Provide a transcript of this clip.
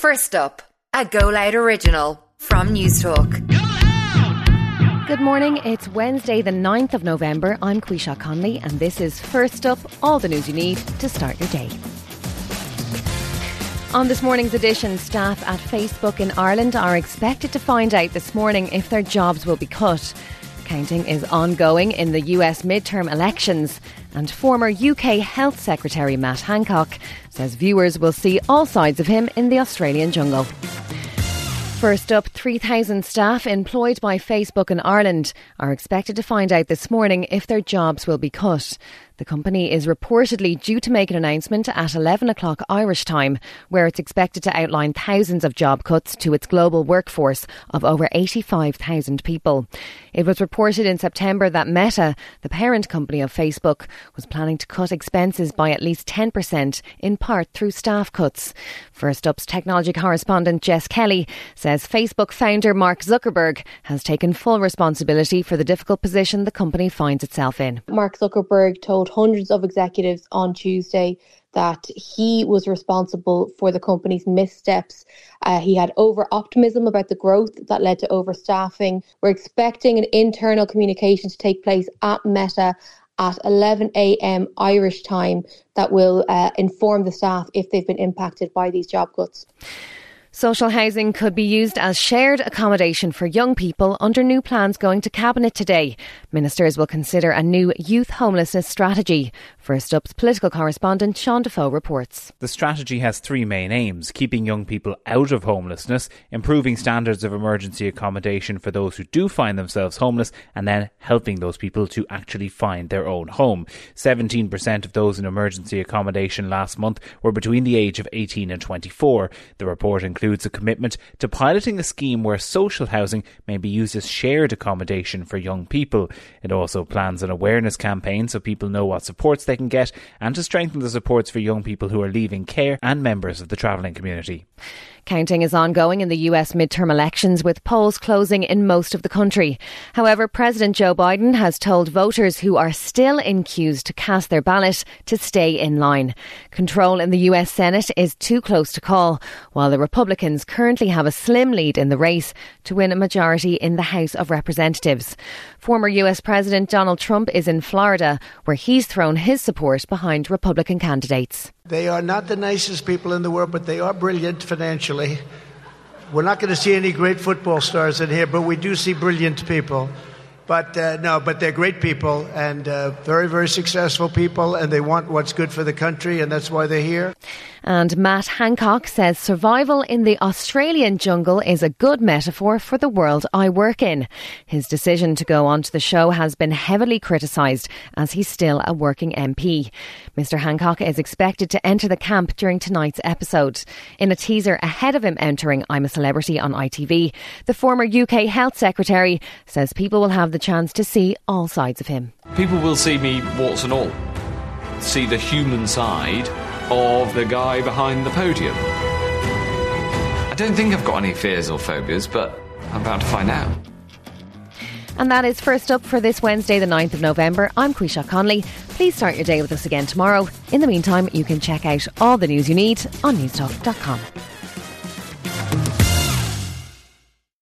First up, a Go Loud original from Newstalk. Good morning. It's Wednesday, the 9th of November. I'm Quisha Conley, and this is First Up, all the news you need to start your day. On this morning's edition, staff at Facebook in Ireland are expected to find out this morning if their jobs will be cut. Counting is ongoing in the US midterm elections, and former UK Health Secretary Matt Hancock says viewers will see all sides of him in the Australian jungle. First up, 3,000 staff employed by Facebook in Ireland are expected to find out this morning if their jobs will be cut. The company is reportedly due to make an announcement at 11 o'clock Irish time, where it's expected to outline thousands of job cuts to its global workforce of over 85,000 people. It was reported in September that Meta, the parent company of Facebook, was planning to cut expenses by at least 10%, in part through staff cuts. First Up's technology correspondent Jess Kelly says Facebook founder Mark Zuckerberg has taken full responsibility for the difficult position the company finds itself in. Mark Zuckerberg told hundreds of executives on Tuesday that he was responsible for the company's missteps. Uh, he had over optimism about the growth that led to overstaffing. We're expecting an internal communication to take place at Meta at 11 a.m. Irish time that will uh, inform the staff if they've been impacted by these job cuts. Social housing could be used as shared accommodation for young people under new plans going to Cabinet today. Ministers will consider a new youth homelessness strategy. First up's political correspondent Sean Defoe reports. The strategy has three main aims keeping young people out of homelessness, improving standards of emergency accommodation for those who do find themselves homeless, and then helping those people to actually find their own home. 17% of those in emergency accommodation last month were between the age of 18 and 24. The report includes includes a commitment to piloting a scheme where social housing may be used as shared accommodation for young people. It also plans an awareness campaign so people know what supports they can get and to strengthen the supports for young people who are leaving care and members of the travelling community. Counting is ongoing in the US midterm elections with polls closing in most of the country. However, President Joe Biden has told voters who are still in queues to cast their ballot to stay in line. Control in the US Senate is too close to call, while the Republicans currently have a slim lead in the race to win a majority in the House of Representatives. Former US President Donald Trump is in Florida, where he's thrown his support behind Republican candidates. They are not the nicest people in the world, but they are brilliant financially. We're not going to see any great football stars in here, but we do see brilliant people. But uh, no, but they're great people and uh, very, very successful people, and they want what's good for the country, and that's why they're here. And Matt Hancock says survival in the Australian jungle is a good metaphor for the world I work in. His decision to go onto the show has been heavily criticised as he's still a working MP. Mr. Hancock is expected to enter the camp during tonight's episode. In a teaser ahead of him entering I'm a Celebrity on ITV, the former UK Health Secretary says people will have the chance to see all sides of him. People will see me warts and all, see the human side of the guy behind the podium. I don't think I've got any fears or phobias, but I'm about to find out. And that is first up for this Wednesday, the 9th of November. I'm Quisha Conley. Please start your day with us again tomorrow. In the meantime, you can check out all the news you need on newstalk.com.